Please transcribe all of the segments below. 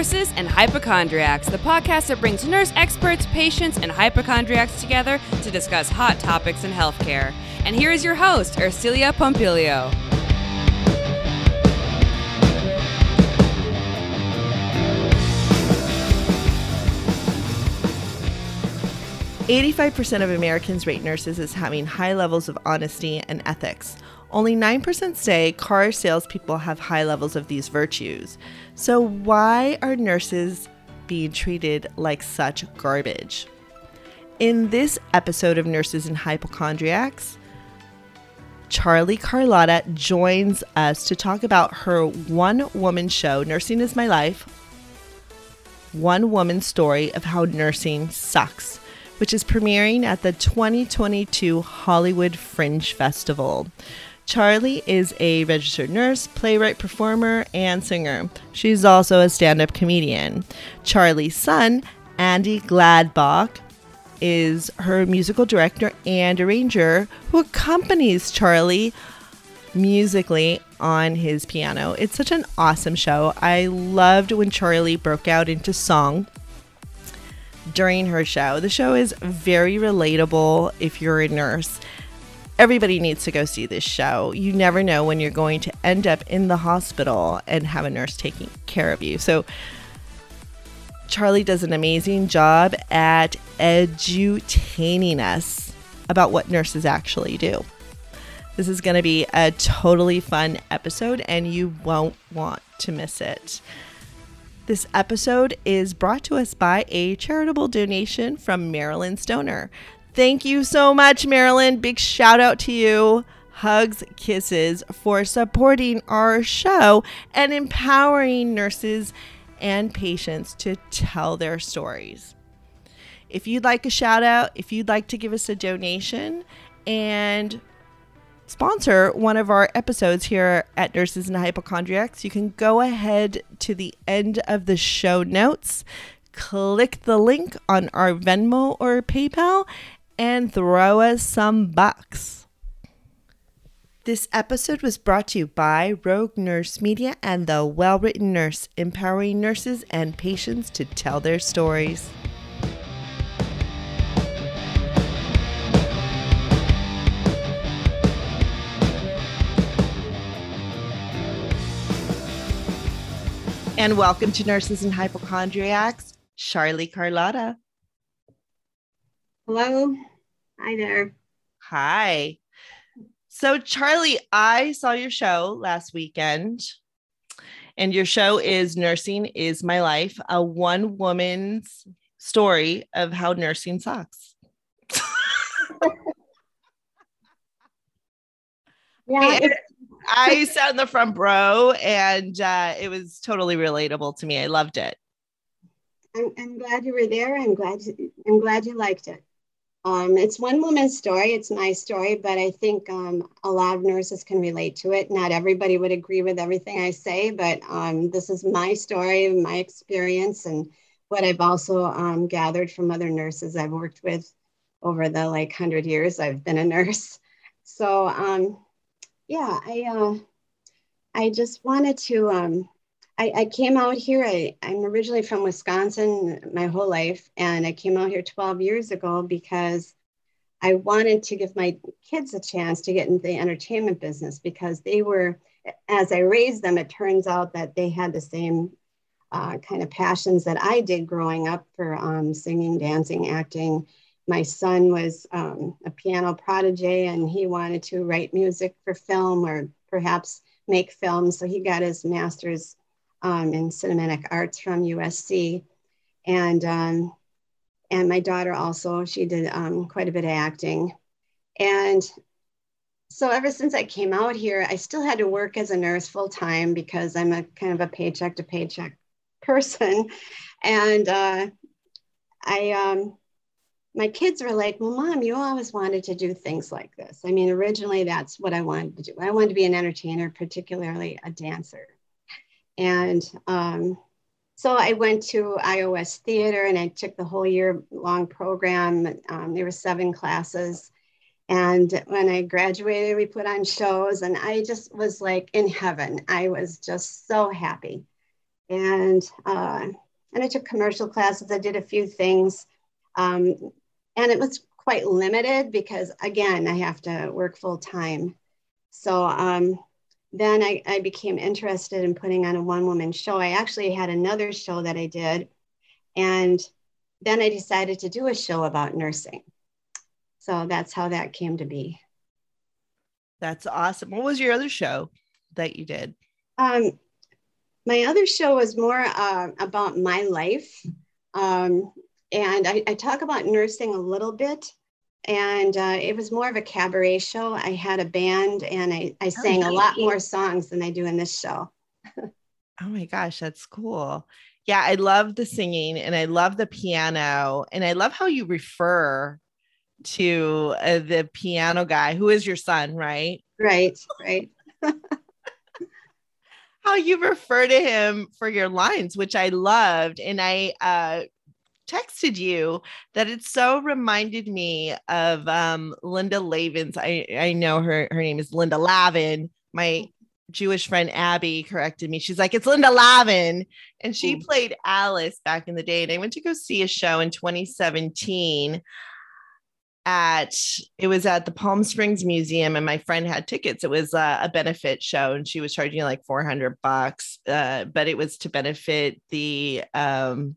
Nurses and Hypochondriacs, the podcast that brings nurse experts, patients, and hypochondriacs together to discuss hot topics in healthcare. And here is your host, Ercilia Pompilio. Eighty-five percent of Americans rate nurses as having high levels of honesty and ethics. Only 9% say car salespeople have high levels of these virtues. So, why are nurses being treated like such garbage? In this episode of Nurses and Hypochondriacs, Charley Karlotta joins us to talk about her one woman show, Nursing is My Life, one woman story of how nursing sucks, which is premiering at the 2022 Hollywood Fringe Festival. Charley is a registered nurse, playwright, performer, and singer. She's also a stand up comedian. Charley's son, Andy Gladbach, is her musical director and arranger who accompanies Charley musically on his piano. It's such an awesome show. I loved when Charley broke out into song during her show. The show is very relatable if you're a nurse everybody needs to go see this show. You never know when you're going to end up in the hospital and have a nurse taking care of you. So, Charley does an amazing job at edutaining us about what nurses actually do. This is going to be a totally fun episode, and you won't want to miss it. This episode is brought to us by a charitable donation from Marilyn Stoner. Thank you so much, Marilyn. Big shout out to you. Hugs, kisses for supporting our show and empowering nurses and patients to tell their stories. If you'd like a shout out, if you'd like to give us a donation and sponsor one of our episodes here at Nurses and Hypochondriacs, you can go ahead to the end of the show notes, click the link on our Venmo or PayPal, and throw us some bucks. This episode was brought to you by Rogue Nurse Media and The Well Written Nurse, empowering nurses and patients to tell their stories. And welcome to Nurses and Hypochondriacs, Charley Karlotta. Hello. Hi there. Hi. So, Charley, I saw your show last weekend, and your show is Nursing is My Life, a one woman's story of how nursing sucks. yeah. I sat in the front row and uh, it was totally relatable to me. I loved it. I'm, I'm glad you were there. I'm glad I'm glad you liked it. Um, it's one woman's story. It's my story, but I think um, a lot of nurses can relate to it. Not everybody would agree with everything I say, but um, this is my story, my experience, and what I've also um, gathered from other nurses I've worked with over the like hundred years I've been a nurse. So um, yeah, I uh, I just wanted to um, I, I came out here. I, I'm originally from Wisconsin my whole life, and I came out here 12 years ago because I wanted to give my kids a chance to get into the entertainment business because they were, as I raised them, it turns out that they had the same uh, kind of passions that I did growing up for um, singing, dancing, acting. My son was um, a piano prodigy and he wanted to write music for film or perhaps make films. So he got his master's um, in cinematic arts from USC, and um, and my daughter also she did um, quite a bit of acting, and so ever since I came out here, I still had to work as a nurse full time because I'm a kind of a paycheck to paycheck person, and uh, I um, my kids were like, well, mom, you always wanted to do things like this. I mean, originally that's what I wanted to do. I wanted to be an entertainer, particularly a dancer. And um, so I went to iO West Theater and I took the whole year long program. Um, there were seven classes. And when I graduated, we put on shows, and I just was like in heaven. I was just so happy. and uh, and I took commercial classes. I did a few things, um, and it was quite limited because again, I have to work full time. So um, then I, I became interested in putting on a one woman show. I actually had another show that I did, and then I decided to do a show about nursing. So that's how that came to be. That's awesome. What was your other show that you did? Um, my other show was more uh, about my life. Um, and I, I, talk about nursing a little bit. And uh, it was more of a cabaret show. I had a band and I, I oh, sang a lot more songs than I do in this show. oh my gosh, that's cool. Yeah, I love the singing and I love the piano. And I love how you refer to uh, the piano guy who is your son, right? Right, right. how you refer to him for your lines, which I loved. And I uh, texted you that it so reminded me of um, Linda Lavin's. I, I know her, her name is Linda Lavin. My Jewish friend Abby corrected me. She's like, it's Linda Lavin. And she mm. played Alice back in the day. And I went to go see a show in 2017 at it was at the Palm Springs Museum, and my friend had tickets. It was uh, a benefit show, and she was charging like four hundred bucks, uh, but it was to benefit the um,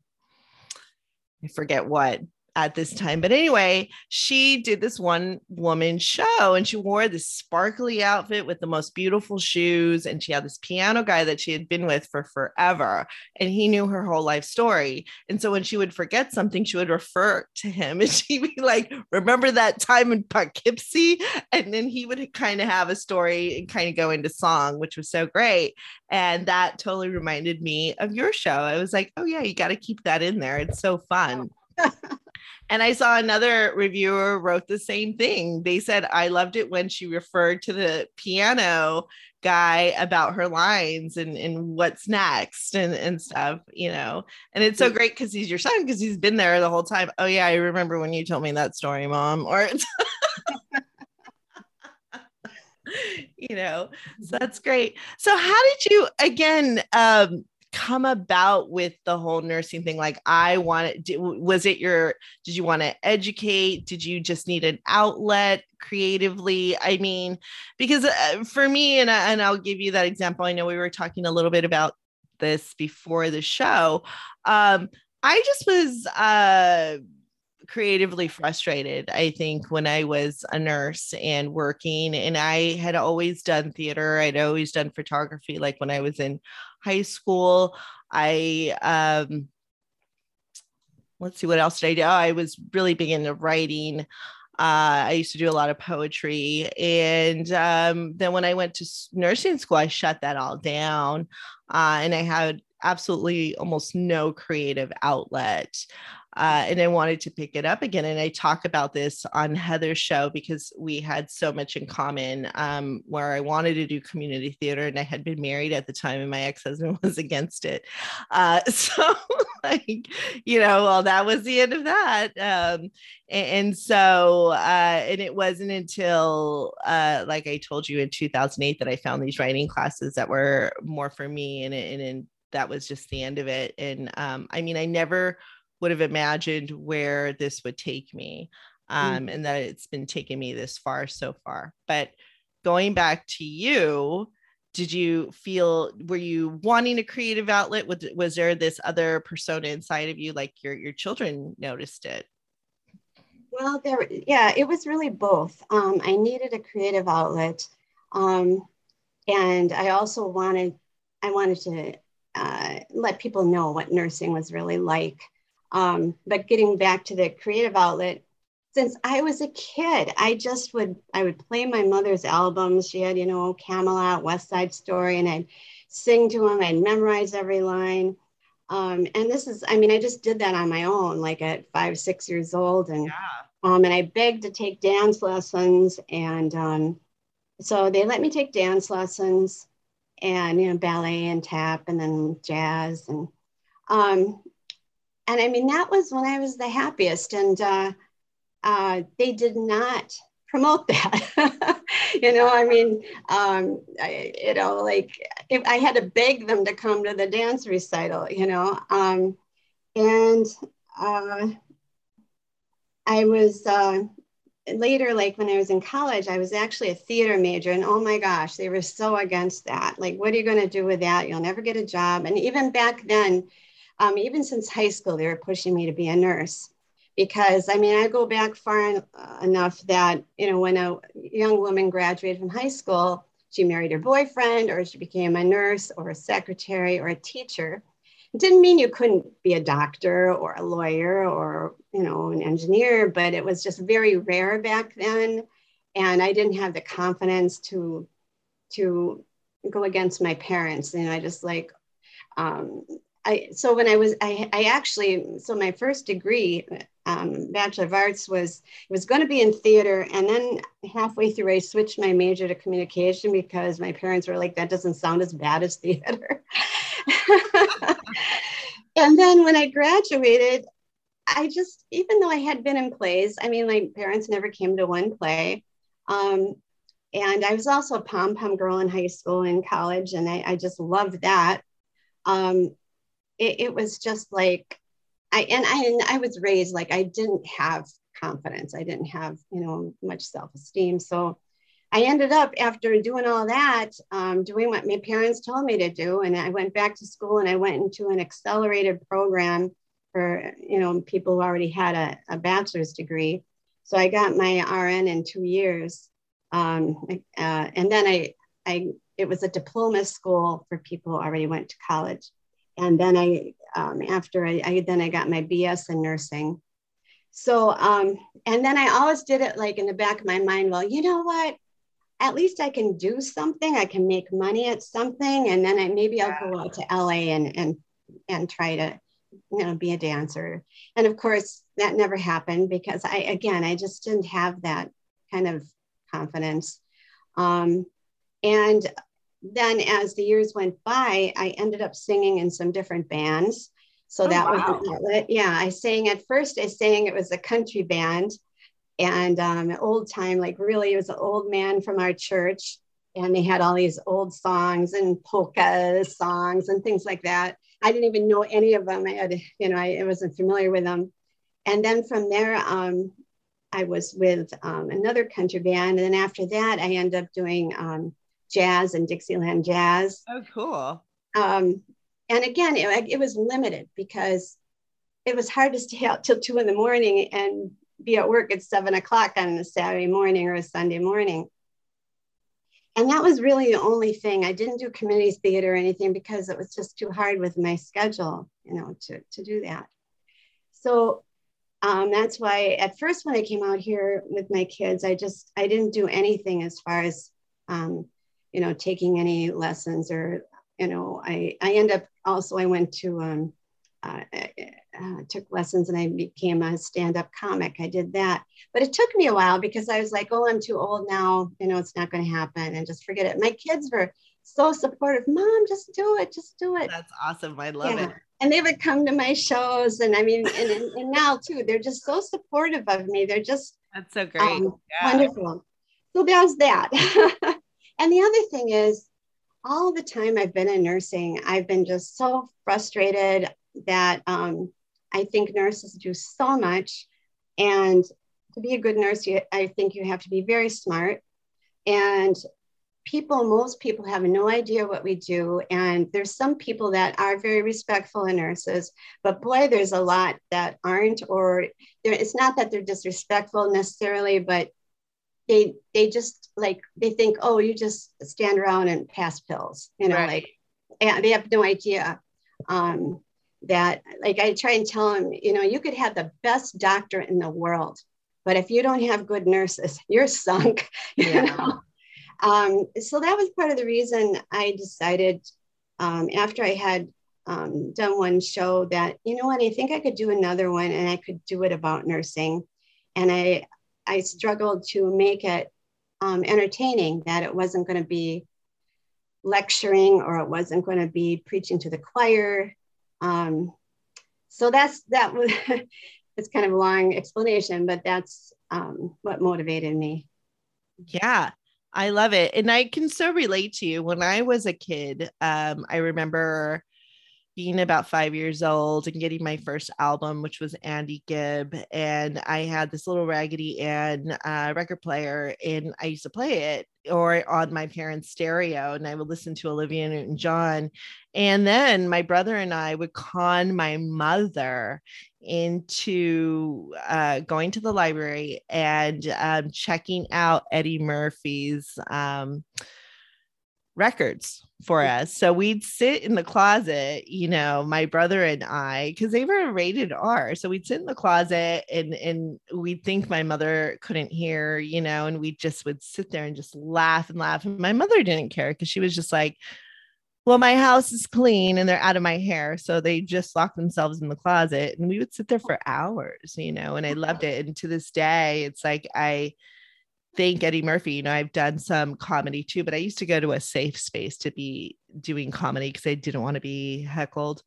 I forget what at this time. But anyway, she did this one woman show and she wore this sparkly outfit with the most beautiful shoes. And she had this piano guy that she had been with for forever. And he knew her whole life story. And so when she would forget something, she would refer to him and she'd be like, Remember that time in Poughkeepsie? And then he would kind of have a story and kind of go into song, which was so great. And that totally reminded me of your show. I was like, Oh, yeah, you got to keep that in there. It's so fun. And I saw another reviewer wrote the same thing. They said, I loved it when she referred to the piano guy about her lines and, and what's next and, and stuff, you know. And it's so great because he's your son because he's been there the whole time. Oh, yeah, I remember when you told me that story, mom. Or you know so that's great so how did you again um come about with the whole nursing thing? Like i wanted was it your did you want to educate? Did you just need an outlet creatively? I mean because uh, for me and, and i'll give you that example i know we were talking a little bit about this before the show um i just was uh creatively frustrated i think when i was a nurse and working and i had always done theater i'd always done photography like when i was in high school. I um, let's see what else did I do. Oh, I was really big into writing. Uh, I used to do a lot of poetry, and um, then when I went to nursing school, I shut that all down, uh, and I had absolutely almost no creative outlet uh, and I wanted to pick it up again. And I talk about this on Heather's show because we had so much in common. Um, where I wanted to do community theater, and I had been married at the time, and my ex husband was against it. Uh, so, like, you know, well, that was the end of that. Um, and, and, so, uh, and it wasn't until, uh, like I told you, in 2008 that I found these writing classes that were more for me, and, and, and that was just the end of it. And um, I mean, I never would have imagined where this would take me um, mm. and that it's been taking me this far so far. But going back to you, did you feel were you wanting a creative outlet? Was, was there this other persona inside of you like your your children noticed it? Well there yeah it was really both. Um, i needed a creative outlet um, and i also wanted i wanted to uh, let people know what nursing was really like um, but getting back to the creative outlet, since I was a kid, I just would I would play my mother's albums. She had, you know, Camelot, West Side Story, and I'd sing to them. I'd memorize every line. Um, and this is, I mean, I just did that on my own, like at five, six years old, and yeah. um, and I begged to take dance lessons, and um, so they let me take dance lessons, and you know, ballet and tap, and then jazz, and um, and I mean, that was when I was the happiest. And uh, uh, they did not promote that. you know, I mean, um, I, you know, like if I had to beg them to come to the dance recital, you know, um, and uh, I was uh, later, like when I was in college, I was actually a theater major, and oh my gosh, they were so against that. Like, what are you going to do with that? You'll never get a job. And even back then, um, even since high school, they were pushing me to be a nurse because I mean, I go back far enough that, you know, when a young woman graduated from high school, she married her boyfriend or she became a nurse or a secretary or a teacher. It didn't mean you couldn't be a doctor or a lawyer or, you know, an engineer, but it was just very rare back then. And I didn't have the confidence to, to go against my parents. And I just like, um, I, so when I was, I, I actually, so my first degree, um, Bachelor of Arts was, it was going to be in theater. And then halfway through, I switched my major to communication because my parents were like, that doesn't sound as bad as theater. and then when I graduated, I just, even though I had been in plays, I mean, my parents never came to one play. Um, and I was also a pom pom girl in high school and college, and I, I just loved that. Um, it, it was just like I and I and I was raised like I didn't have confidence. I didn't have you know much self esteem. So I ended up after doing all that, um, doing what my parents told me to do, and I went back to school and I went into an accelerated program for you know people who already had a, a bachelor's degree. So I got my RN in two years, um, uh, and then I I it was a diploma school for people who already went to college and then I, um, after I, I, then I got my BS in nursing. So, um, and then I always did it like in the back of my mind, well, you know what? At least I can do something. I can make money at something, and then I maybe I'll go out to LA and and and try to, you know, be a dancer. And of course, that never happened because I again I just didn't have that kind of confidence. Um, and then as the years went by, I ended up singing in some different bands. So oh, that wow. was Yeah, I sang at first, I sang it was a country band and um, old time, like really, it was an old man from our church. And they had all these old songs and polka songs and things like that. I didn't even know any of them. I had, you know, I, I wasn't familiar with them. And then from there, um, I was with um, another country band. And then after that, I ended up doing um, jazz and Dixieland jazz. Oh, cool. Um, and again, it, it was limited because it was hard to stay out till two in the morning and be at work at seven o'clock on a Saturday morning or a Sunday morning. And that was really the only thing. I didn't do community theater or anything because it was just too hard with my schedule, you know, to, to do that. So um, that's why at first when I came out here with my kids, I just, I didn't do anything as far as um, you know, taking any lessons or, you know, I, I end up also, I went to, um, uh, uh, took lessons and I became a stand-up comic. I did that, but it took me a while because I was like, oh, I'm too old now. You know, it's not going to happen and just forget it. My kids were so supportive. Mom, just do it. Just do it. That's awesome. I love yeah. it. And they would come to my shows. And I mean, and, and now too, they're just so supportive of me. They're just, that's so great. Um, yeah. Wonderful. So there's that. And the other thing is, all the time I've been in nursing, I've been just so frustrated that um, I think nurses do so much. And to be a good nurse, you, I think you have to be very smart. And people, most people have no idea what we do. And there's some people that are very respectful in nurses, but boy, there's a lot that aren't, or it's not that they're disrespectful necessarily, but they they just like they think oh you just stand around and pass pills you know right. like and they have no idea um, that like i try and tell them you know you could have the best doctor in the world but if you don't have good nurses you're sunk you yeah. know um, so that was part of the reason i decided um, after i had um, done one show that you know what i think i could do another one and i could do it about nursing and i I struggled to make it um, entertaining, that it wasn't going to be lecturing or it wasn't going to be preaching to the choir. Um, so that's that was it's kind of a long explanation, but that's um, what motivated me. Yeah, I love it. And I can so relate to you. When I was a kid, um, I remember being about five years old and getting my first album, which was Andy Gibb. And I had this little Raggedy Ann uh, record player, and I used to play it or on my parents' stereo, and I would listen to Olivia Newton John. And then my brother and I would con my mother into uh, going to the library and um, checking out Eddie Murphy's. Um, records for us. So we'd sit in the closet, you know, my brother and I, because they were rated R. So we'd sit in the closet and and we'd think my mother couldn't hear, you know, and we just would sit there and just laugh and laugh. And my mother didn't care because she was just like, well, my house is clean and they're out of my hair. So they just locked themselves in the closet. And we would sit there for hours, you know, and I loved it. And to this day, it's like I thank Eddie Murphy. You know, I've done some comedy too, but I used to go to a safe space to be doing comedy because I didn't want to be heckled.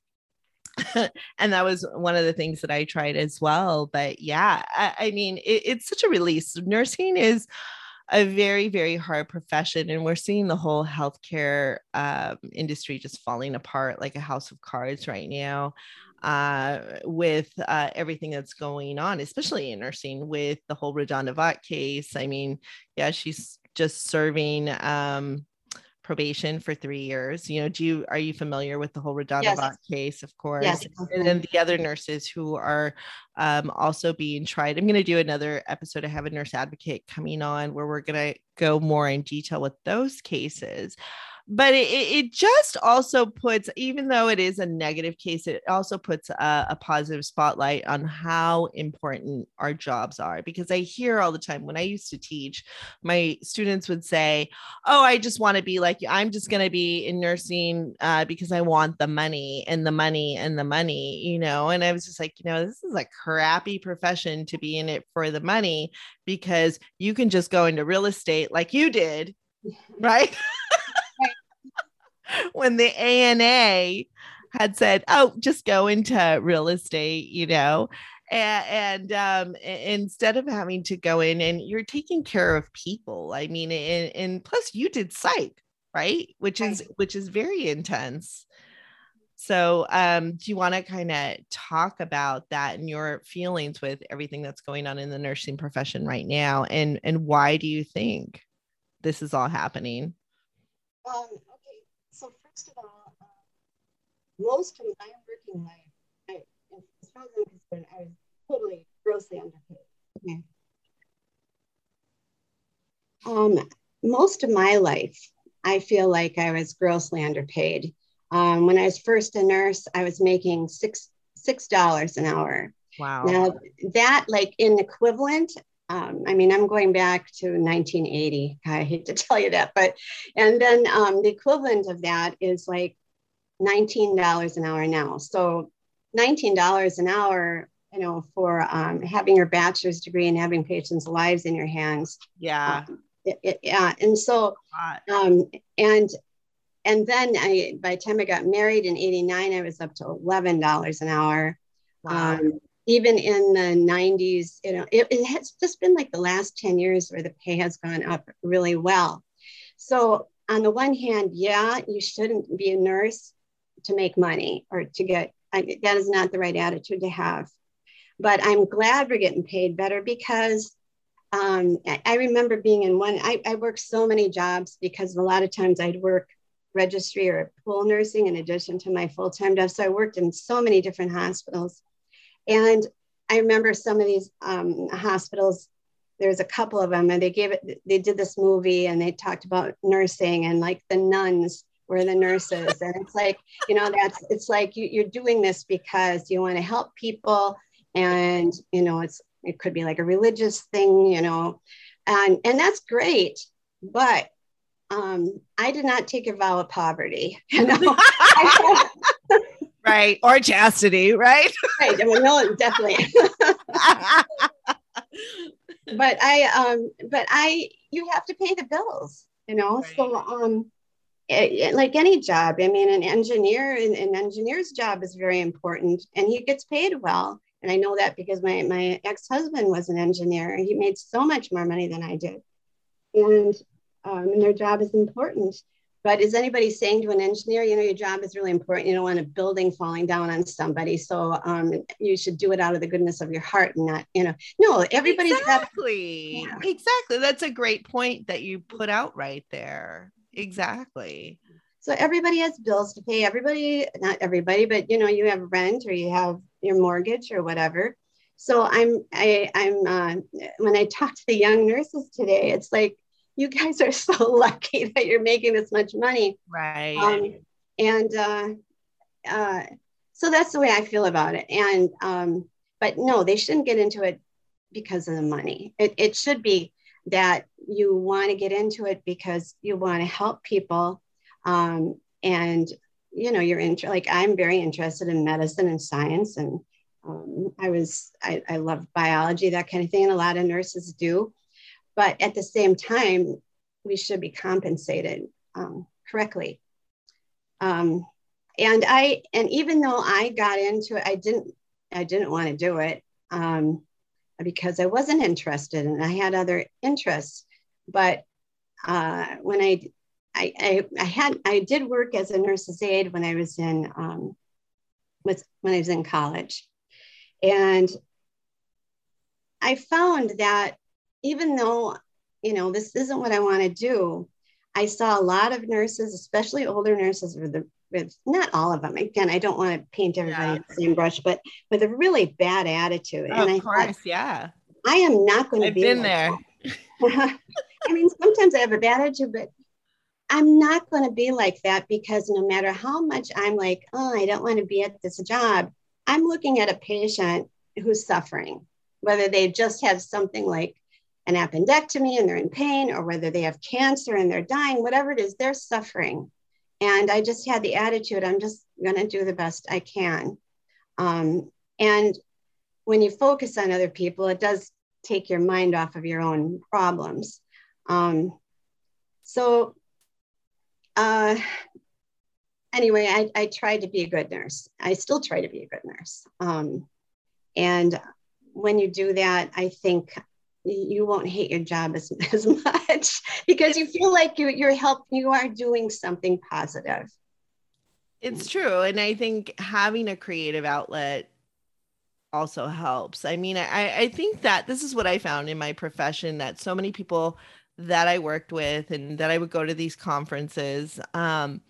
and that was one of the things that I tried as well. But yeah, I, I mean, it, it's such a release. Nursing is a very, very hard profession. And we're seeing the whole healthcare um, industry just falling apart like a house of cards right now uh, with uh, everything that's going on, especially in nursing with the whole Vaught case. I mean, yeah, she's just serving um, probation for three years. You know, do you are you familiar with the whole RaDonda yes. Case? Of course. Yes. And then the other nurses who are um, also being tried. I'm going to do another episode. I have a nurse advocate coming on where we're going to go more in detail with those cases but it, it just also puts even though it is a negative case it also puts a, a, positive spotlight on how important our jobs are because i hear all the time when i used to teach my students would say oh i just want to be like i'm just going to be in nursing uh, because i want the money and the money and the money you know? And i was just like you know this is a crappy profession to be in it for the money because you can just go into real estate like you did right when the ANA had said, "Oh, just go into real estate," you know, and, and um, instead of having to go in and you're taking care of people. I mean, and, and plus you did psych, right? Which is which is very intense. So, um, do you want to kind of talk about that and your feelings with everything that's going on in the nursing profession right now, and and why do you think this is all happening? Um, first of all, uh, most of my working life, I, as far as I'm concerned, I was totally grossly underpaid. Okay. Um, most of my life, I feel like I was grossly underpaid. Um, when I was first a nurse, I was making six six dollars an hour. Wow. Now that, like in equivalent, um, I mean, I'm going back to 1980. I hate to tell you that, but and then um, the equivalent of that is like $19 an hour now. So $19 an hour, you know, for um, having your bachelor's degree and having patients' lives in your hands. Yeah. Um, it, it, yeah. And so, um, and and then I, by the time I got married in 89, I was up to $11 an hour. Wow. Um, even in the 90s, you know, it, it, has just been like the last 10 years where the pay has gone up really well. So, on the one hand, yeah, you shouldn't be a nurse to make money or to get, I, that is not the right attitude to have. But I'm glad we're getting paid better because um, I, remember being in one, I, I worked so many jobs because a lot of times I'd work registry or pool nursing in addition to my full time job. So I worked in so many different hospitals. And I remember some of these um, hospitals, there's a couple of them, and they gave it, they did this movie and they talked about nursing and like the nuns were the nurses. and it's like, you know, that's, it's like you, you're doing this because you want to help people. And, you know, it's, it could be like a religious thing, you know, and, and that's great. But um, I did not take a vow of poverty. You know? right. Or chastity right? Right. No definitely but i um but i you have to pay the bills you know? Right. so um it, it, like any job i mean an engineer an, an engineer's job is very important and he gets paid well. And i know that because my my ex-husband was an engineer. And he made so much more money than i did. And um, and their job is important. But is anybody saying to an engineer, you know, your job is really important. You don't want a building falling down on somebody. So um, you should do it out of the goodness of your heart and not, you know, no, everybody's exactly. Got, yeah. Exactly. That's a great point that you put out right there. Exactly. So everybody has bills to pay. Everybody, not everybody, but you know, you have rent or you have your mortgage or whatever. So I'm, I, I'm, uh, when I talk to the young nurses today, it's like, you guys are so lucky that you're making this much money. Right. Um, and uh, uh, so that's the way I feel about it. And, um, but no, they shouldn't get into it because of the money. It, it should be that you want to get into it because you want to help people. Um, and, you know, you're in, like, I'm very interested in medicine and science. And um, I was, I, I love biology, that kind of thing. And a lot of nurses do. But at the same time, we should be compensated um, correctly. Um, and I, and even though I got into it, I didn't, I didn't want to do it um, because I wasn't interested and I had other interests. But uh, when I, I, I, I, had, I did work as a nurse's aide when I was in, um, with, when I was in college. And I found that even though, you know, this isn't what I want to do, I saw a lot of nurses, especially older nurses with the with not all of them. Again, I don't want to paint everybody yeah. the same brush, but with a really bad attitude. Oh, and I of course, thought, yeah. I am not going to be been like there. I mean, sometimes I have a bad attitude, but I'm not going to be like that because no matter how much I'm like, oh, I don't want to be at this job, I'm looking at a patient who's suffering, whether they just have something like an appendectomy and they're in pain, or whether they have cancer and they're dying, whatever it is, they're suffering. And I just had the attitude, I'm just going to do the best I can. Um, and when you focus on other people, it does take your mind off of your own problems. Um, so, uh, anyway, I, I tried to be a good nurse. I still try to be a good nurse. Um, and when you do that, I think you won't hate your job as, as much because you feel like you, you're helping, you are doing something positive. It's true and i think having a creative outlet also helps. I mean I, I think that this is what i found in my profession that so many people that i worked with and that i would go to these conferences um,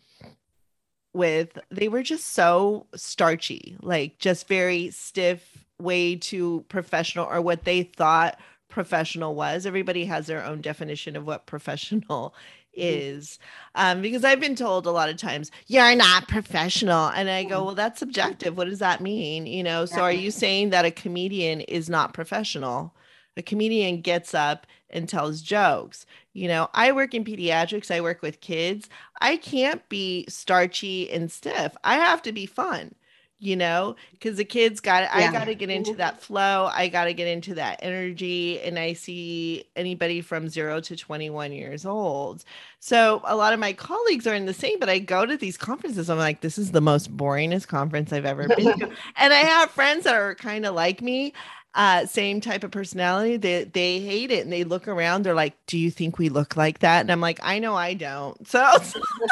with they were just so starchy like just very stiff way too professional or what they thought professional was. Everybody has their own definition of what professional is. Um, because I've been told a lot of times, you're not professional. And I go, well, that's subjective. What does that mean? You know, so are you saying that a comedian is not professional? A comedian gets up and tells jokes. You know, I work in pediatrics, I work with kids. I can't be starchy and stiff. I have to be fun you know because the kids got yeah. i got to get into that flow i got to get into that energy and i see anybody from 0 to 21 years old so a lot of my colleagues are in the same but i go to these conferences i'm like this is the most boringest conference i've ever been to and i have friends that are kind of like me uh, same type of personality. They they hate it and they look around. They're like, "Do you think we look like that?" And I'm like, "I know I don't." So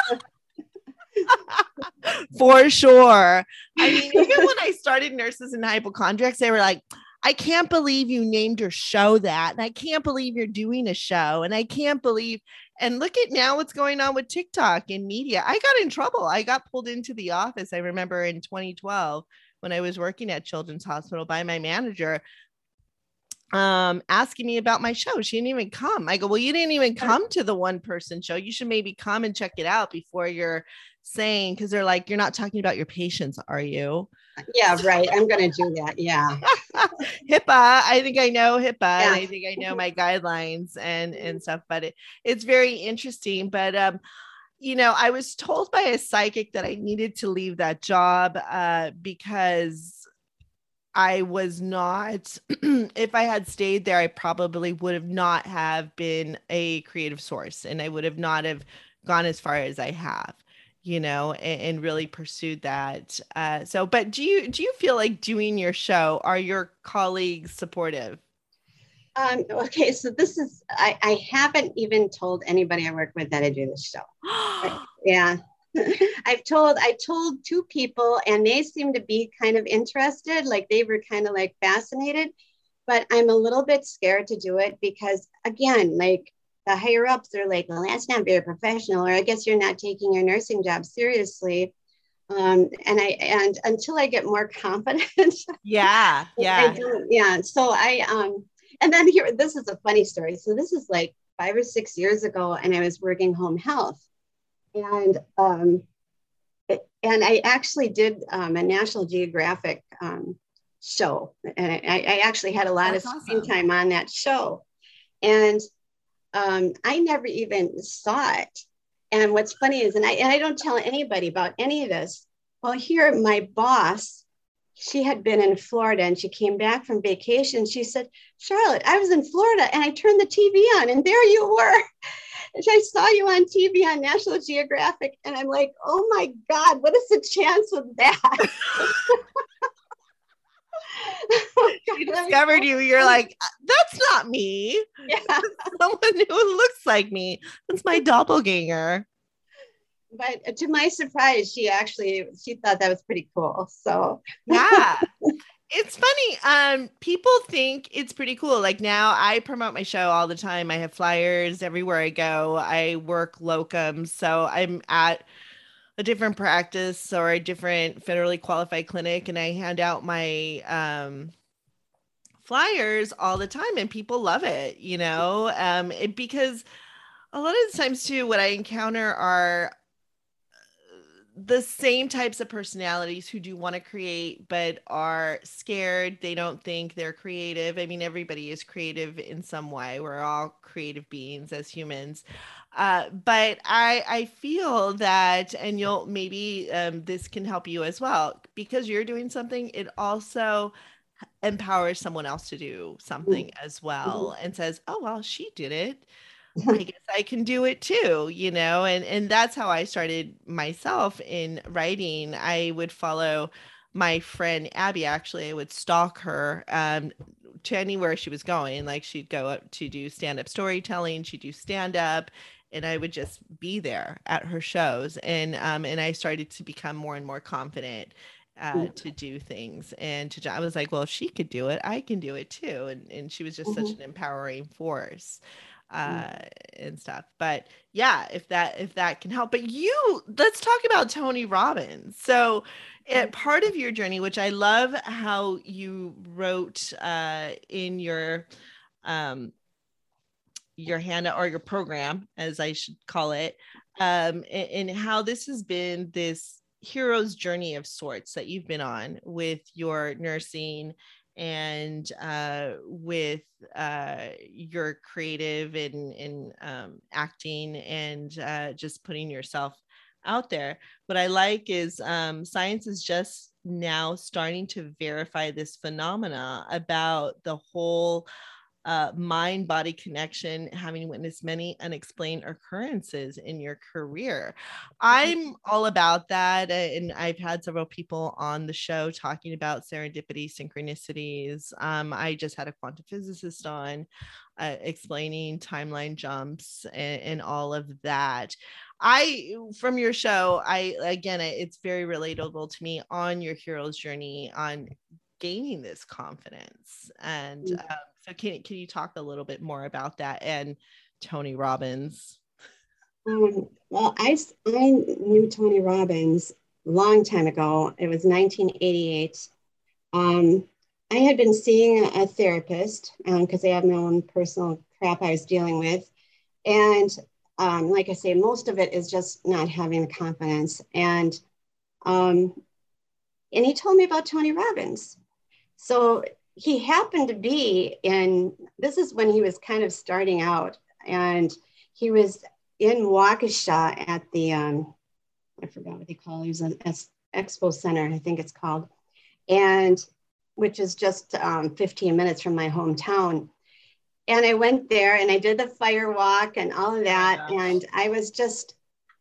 For sure. I mean, even when I started Nurses and Hypochondriacs, they were like, I can't believe you named your show that. And I can't believe you're doing a show. And I can't believe. And look at now what's going on with TikTok and media. I got in trouble. I got pulled into the office. I remember in 2012 when I was working at Children's Hospital by my manager um asking me about my show she didn't even come i go well you didn't even come to the one person show you should maybe come and check it out before you're saying because they're like, you're not talking about your patients, are you? Yeah, right. I'm going to do that. Yeah. HIPAA. I think I know HIPAA. Yeah. I think I know my guidelines and and stuff. But it, it's very interesting. But um, you know, I was told by a psychic that I needed to leave that job uh, because I was not. if I had stayed there, I probably would have not have been a creative source, and I would have not have gone as far as I have you know and, and really pursued that uh, so but do you do you feel like doing your show are your colleagues supportive Um, okay, so this is I, I haven't even told anybody I work with that I do this show. yeah. I've told I told two people and they seem to be kind of interested, like they were kind of like fascinated, but I'm a little bit scared to do it because again, like the higher ups are like, well, that's not very professional, or I guess you're not taking your nursing job seriously. Um, and I and until I get more confident, yeah, yeah, yeah. So I um, and then here, this is a funny story. So this is like five or six years ago, and I was working home health, and um, it, and I actually did um, a National Geographic um, show, and I, I, actually had a lot That's of screen time on that show, and um, I never even saw it. And what's funny is, and I, and I don't tell anybody about any of this. Well, here my boss, she had been in Florida and she came back from vacation. She said, Charlotte, I was in Florida and I turned the TV on and there you were. I saw you on TV on National Geographic, and I'm like, oh my God, what is the chance of that? she discovered you. You're like, uh, that's not me. Yeah. Someone who looks like me. That's my doppelganger. But uh, to my surprise, she actually she thought that was pretty cool. So yeah. It's funny. Um, people think it's pretty cool. Like now I promote my show all the time. I have flyers everywhere I go. I work locum. So I'm at a different practice or a different federally qualified clinic and I hand out my um flyers all the time and people love it, you know? Um it, because a lot of the times too what I encounter are the same types of personalities who do want to create but are scared they don't think they're creative i mean everybody is creative in some way we're all creative beings as humans uh, but i i feel that and you'll maybe um, this can help you as well because you're doing something it also empowers someone else to do something mm-hmm. as well mm-hmm. and says oh well she did it I guess I can do it too, you know, and and that's how I started myself in writing. I would follow my friend Abby. Actually, I would stalk her um, to anywhere she was going. Like she'd go up to do stand up storytelling, she'd do stand up, and I would just be there at her shows. And um, and I started to become more and more confident uh, to do things and to i was like well if she could do it i can do it too and, and she was just mm-hmm. such an empowering force. Uh and stuff. But yeah if that if that can help. But you let's talk about tony robbins. So it, part of your journey which i love how you wrote uh in your um your handout or your program as i should call it um and, and how this has been this hero's journey of sorts that you've been on with your nursing and uh, with uh, your creative and, um, acting and uh, just putting yourself out there. What I like is um, science is just now starting to verify this phenomena about the whole uh, mind body connection, having witnessed many unexplained occurrences in your career. Mm-hmm. I'm all about that. And I've had several people on the show talking about serendipity, synchronicities. Um, I just had a quantum physicist on uh, explaining timeline jumps and, and all of that. I from your show, I again, it's very relatable to me on your hero's journey on gaining this confidence and mm. um, so can, can you talk a little bit more about that and Tony Robbins? Um, well, I, I knew Tony Robbins long time ago. It was 1988. Um, I had been seeing a therapist because um, I have my own personal crap I was dealing with. And um, like I say, most of it is just not having the confidence. And um, and he told me about Tony Robbins. So he happened to be in this is when he was kind of starting out and he was in Waukesha at the um, I forgot what they call it. He was an expo center, I think it's called, and which is just um, 15 minutes from my hometown. And I went there and I did the fire walk and all of that. Oh and I was just,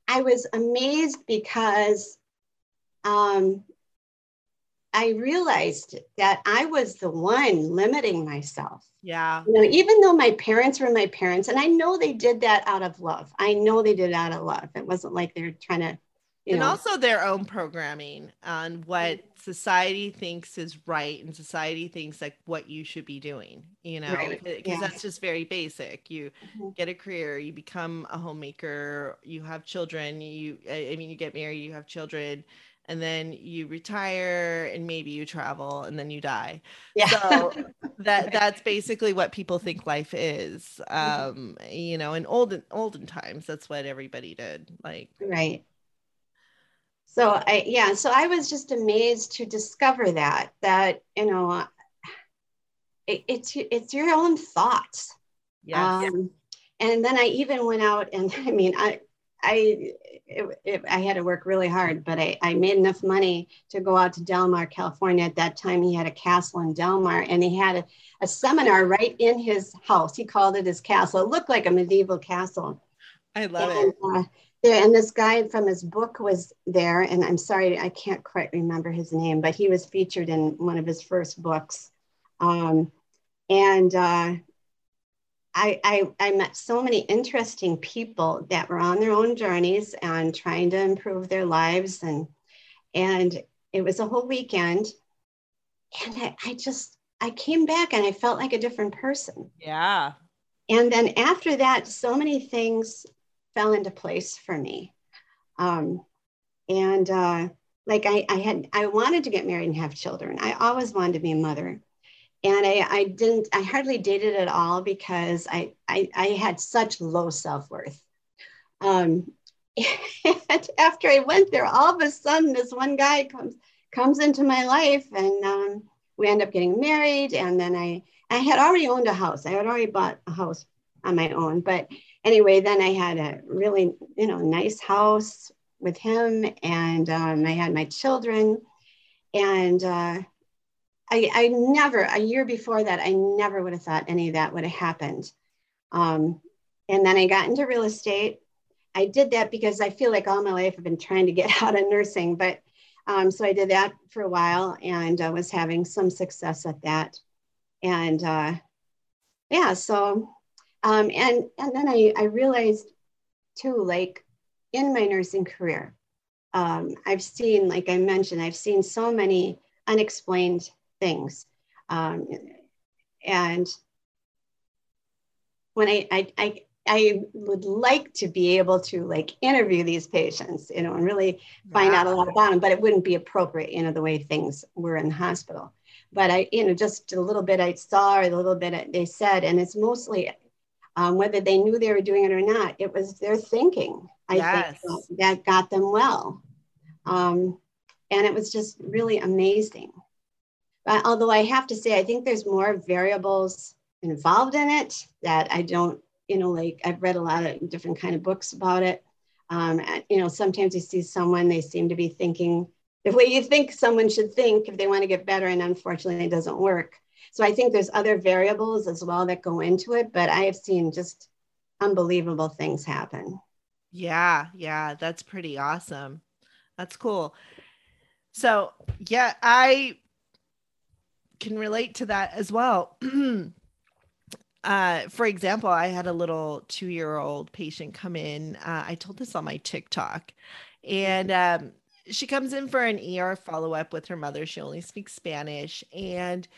I was amazed because um, I realized that I was the one limiting myself. Yeah. You know, even though my parents were my parents, and I know they did that out of love. I know they did it out of love. It wasn't like they're trying to, you and know. also their own programming on what society thinks is right and society thinks like what you should be doing, you know, Right. because Yeah. that's just very basic. You Mhm. get a career, you become a homemaker, you have children, you I mean you get married, you have children, and then you retire and maybe you travel and then you die. yeah. So that that's basically what people think life is. Mm-hmm. Um, you know, in olden olden times, that's what everybody did. Like Right. So I yeah, so I was just amazed to discover that that you know it, it's it's your own thoughts. Yeah. Um, and then I even went out and I mean I I it, it, I had to work really hard, but I, I made enough money to go out to Del Mar, California. At that time, he had a castle in Del Mar, and he had a, a seminar right in his house. He called it his castle. It looked like a medieval castle. I love and, it. uh, there, and this guy from his book was there, and I'm sorry, I can't quite remember his name, but he was featured in one of his first books. Um, and uh, I, I, I met so many interesting people that were on their own journeys and trying to improve their lives, and and it was a whole weekend, and I, I just I came back and I felt like a different person. Yeah. And then after that, so many things fell into place for me. Um, and uh, like I, I had, I wanted to get married and have children. I always wanted to be a mother. And I, I didn't, I hardly dated at all because I, I, I had such low self-worth. Um, and after I went there, all of a sudden this one guy comes, comes into my life and um, we end up getting married. And then I, I had already owned a house. I had already bought a house on my own. But anyway, then I had a really, you know, nice house with him, and um, I had my children. And uh, I, I never, a year before that, I never would have thought any of that would have happened. Um, and then I got into real estate. I did that because I feel like all my life I've been trying to get out of nursing, but um, so I did that for a while and I was having some success at that and uh, yeah so um, and and then I, I realized too like in my nursing career um, i've seen like i mentioned i've seen so many unexplained things um, and when I, I i i would like to be able to like interview these patients you know and really find out a lot about them but it wouldn't be appropriate you know the way things were in the hospital but I, you know, just a little bit I saw or a little bit they said, and it's mostly um, whether they knew they were doing it or not, it was their thinking, I Yes. think, that- that got them well. Um, and it was just really amazing. Although I have to say, I think there's more variables involved in it that I don't, you know, like I've read a lot of different kind of books about it. Um, and, you know, sometimes you see someone, they seem to be thinking the way you think someone should think if they want to get better, and unfortunately, it doesn't work. So I think there's other variables as well that go into it, but I have seen just unbelievable things happen. Yeah, yeah, that's pretty awesome. That's cool. So, yeah, I can relate to that as well. uh, for example, I had a little two year old patient come in. Uh, I told this on my TikTok, and um, she comes in for an ER follow up with her mother. She only speaks Spanish, and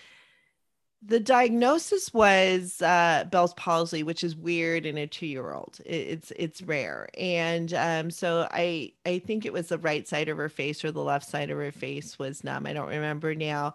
the diagnosis was uh, Bell's palsy, which is weird in a two-year-old. It's it's rare, and um, so I I think it was the right side of her face or the left side of her face was numb. I don't remember now.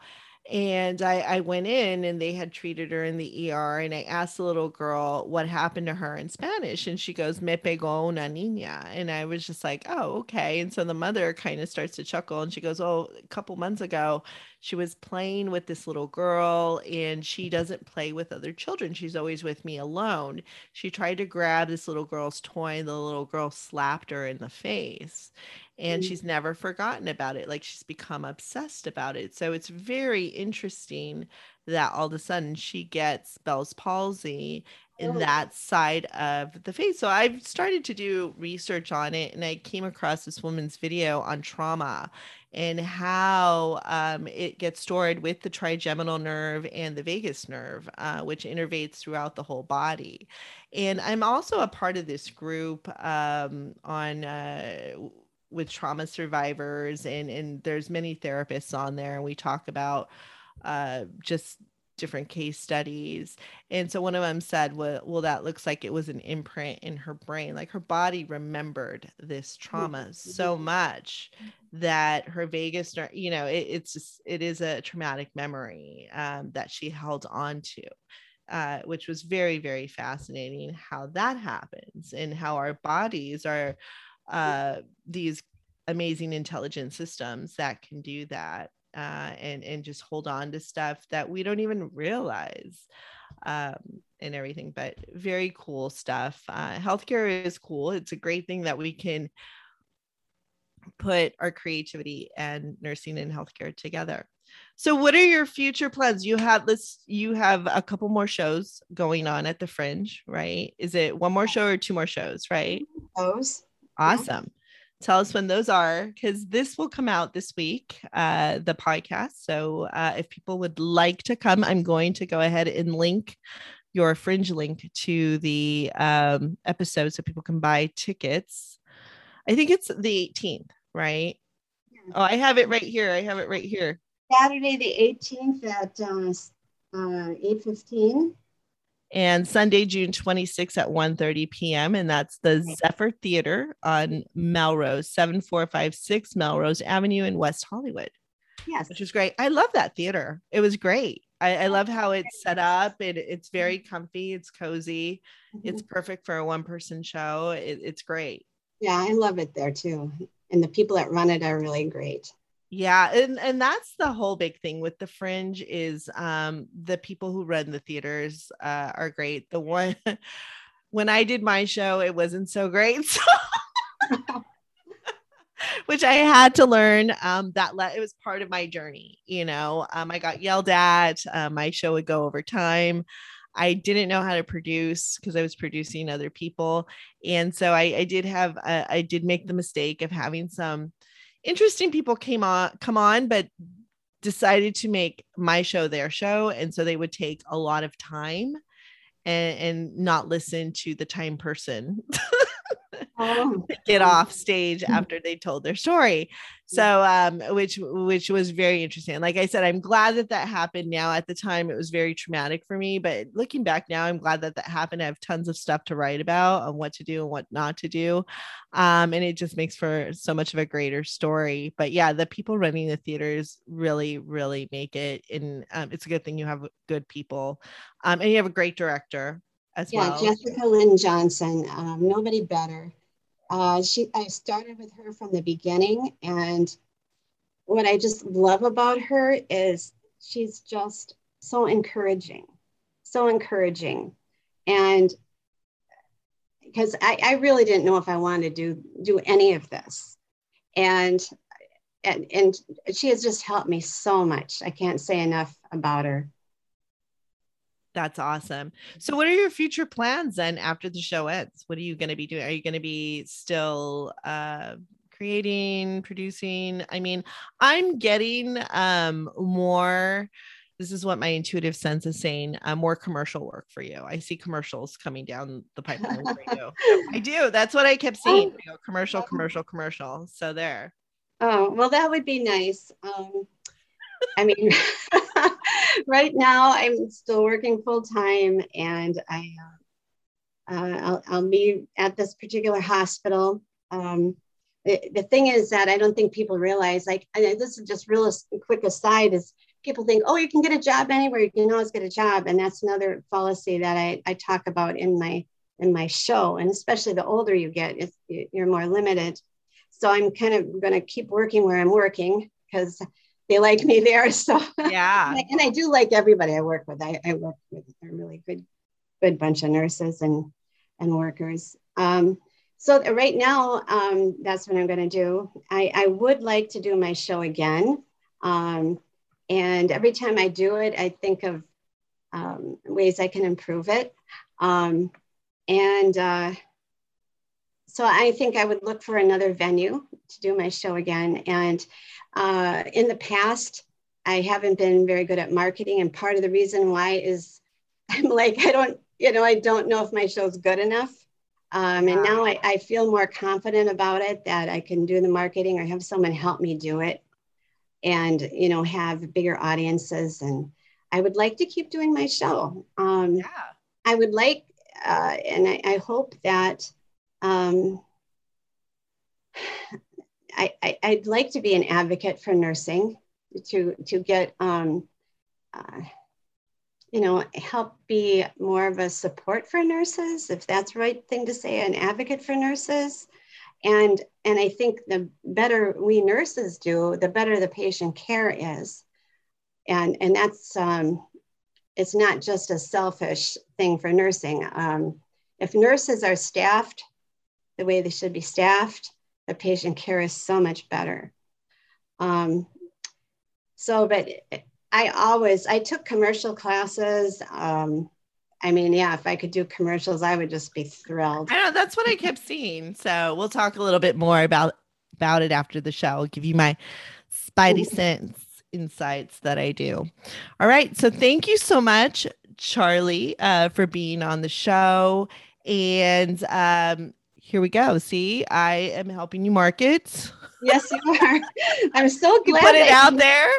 And I, I went in and they had treated her in the ER. And I asked the little girl what happened to her in Spanish. And she goes, Me pegó una niña. And I was just like, Oh, okay. And so the mother kind of starts to chuckle and she goes, Oh, a couple months ago, she was playing with this little girl and she doesn't play with other children. She's always with me alone. She tried to grab this little girl's toy and the little girl slapped her in the face. And Mm. she's never forgotten about it. Like she's become obsessed about it. So it's very interesting that all of a sudden she gets Bell's palsy in Oh. that side of the face. So I've started to do research on it and I came across this woman's video on trauma and how um, it gets stored with the trigeminal nerve and the vagus nerve, uh, which innervates throughout the whole body. And I'm also a part of this group um, on. Uh, with trauma survivors and and there's many therapists on there and we talk about uh, just different case studies. And so one of them said, well, well, that looks like it was an imprint in her brain. Like her body remembered this trauma mm-hmm. so much that her vagus, you know, it, it's just, it is a traumatic memory um, that she held on to. Uh, which was very, very fascinating how that happens and how our bodies are uh, these amazing intelligent systems that can do that uh, and and just hold on to stuff that we don't even realize um, and everything. But very cool stuff. Uh, healthcare is cool. It's a great thing that we can put our creativity and nursing and healthcare together. So what are your future plans? You have this you have a couple more shows going on at the Fringe, right? Is it one more show or two more shows, right? Those. Awesome. Tell us when those are because this will come out this week uh the podcast. So uh if people would like to come i'm going to go ahead and link your fringe link to the um episode so people can buy tickets. I think it's the 18th right? Yeah. oh i have it right here. I have it right here. Saturday the 18th at uh, uh 8 15 and Sunday, June 26th at 1:30 p.m. And that's the Zephyr Theater on Melrose, 7456 Melrose Avenue in West Hollywood. Yes. Which is great. I love that theater. It was great. I, I love how it's set up. It, it's very comfy. It's cozy. Mm-hmm. It's perfect for a one person show. It, it's great. Yeah, I love it there too. And the people that run it are really great yeah and and that's the whole big thing with the fringe is um the people who run the theaters uh, are great the one when i did my show it wasn't so great so which i had to learn um that le- it was part of my journey you know um i got yelled at uh, my show would go over time I didn't know how to produce because I was producing other people. And so I, I did have, uh, I did make the mistake of having some interesting people came on come on but decided to make my show their show. And so they would take a lot of time and, and not listen to the time person oh. get off stage mm. after they told their story. So um which which was very interesting. Like i said i'm glad that that happened now. At the time it was very traumatic for me but looking back now i'm glad that that happened. I have tons of stuff to write about on what to do and what not to do. Um and it just makes for so much of a greater story. But yeah the people running the theaters really really make it. And um, it's a good thing you have good people. Um and you have a great director as yeah, well. Jessica Lynn Johnson, um, nobody better. Uh, she, I started with her from the beginning, and what I just love about her is she's just so encouraging, so encouraging, and because I, I really didn't know if I wanted to do do any of this, and and and she has just helped me so much. I can't say enough about her. That's awesome. So, what are your future plans then after the show ends? What are you going to be doing? Are you going to be still uh, creating, producing? I mean, I'm getting um, more. This is what my intuitive sense is saying. Uh, more commercial work for you. I see commercials coming down the pipeline for you. I do. That's what I kept seeing. You know, commercial, commercial, commercial. So there. Oh well, that would be nice. Um, I mean, right now I'm still working full time, and I uh, uh, I'll, I'll, be at this particular hospital. Um, the, the thing is that I don't think people realize. Like, this is just real quick aside is people think, oh, you can get a job anywhere. You can always get a job, and that's another fallacy that I, I talk about in my in my show. And especially the older you get, you're more limited. So I'm kind of going to keep working where I'm working because they like me there. So yeah, and I do like everybody I work with. I, I work with a really good, good bunch of nurses and and workers. Um, so right now, um, that's what I'm going to do. I, I would like to do my show again. Um, and every time I do it, I think of um, ways I can improve it. Um, and uh, so I think I would look for another venue to do my show again. And uh, in the past, I haven't been very good at marketing. And part of the reason why is I'm like, I don't, you know, I don't know if my show's good enough. Um, and now I, I feel more confident about it that I can do the marketing or have someone help me do it and, you know, have bigger audiences. And I would like to keep doing my show. Um, yeah. I would like, uh, and I, I, hope that um, I, I, would like to be an advocate for nursing to, to get, um, uh, you know, help be more of a support for nurses, if that's the right thing to say, an advocate for nurses. And, and I think the better we nurses do, the better the patient care is. And, and that's, um, it's not just a selfish thing for nursing. Um, if nurses are staffed the way they should be staffed, the patient care is so much better. Um, so, but I always I took commercial classes. Um, I mean, yeah, if I could do commercials, I would just be thrilled. I know that's what I kept seeing. So we'll talk a little bit more about about it after the show. I'll give you my spidey sense insights that I do. All right. So thank you so much, Charley, uh, for being on the show. And um, here we go. See, I am helping you market. yes, you are. I'm so glad. You put it out there.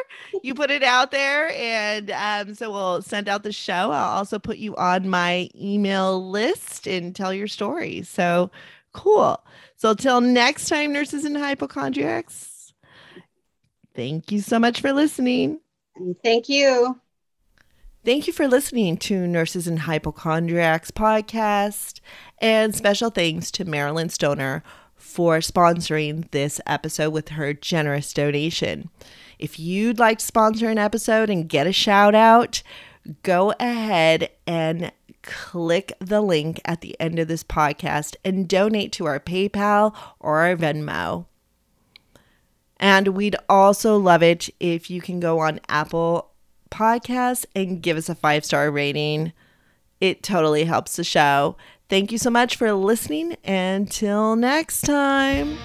You put it out there. And um, so we'll send out the show. I'll also put you on my email list and tell your story. So cool. So until next time, nurses and hypochondriacs, thank you so much for listening. Thank you. Thank you for listening to Nurses and Hypochondriacs podcast. And special thanks to Marilyn Stoner for sponsoring this episode with her generous donation. If you'd like to sponsor an episode and get a shout out, go ahead and click the link at the end of this podcast and donate to our PayPal or our Venmo. And we'd also love it if you can go on Apple Podcasts and give us a five star rating. It totally helps the show. Thank you so much for listening. Until next time.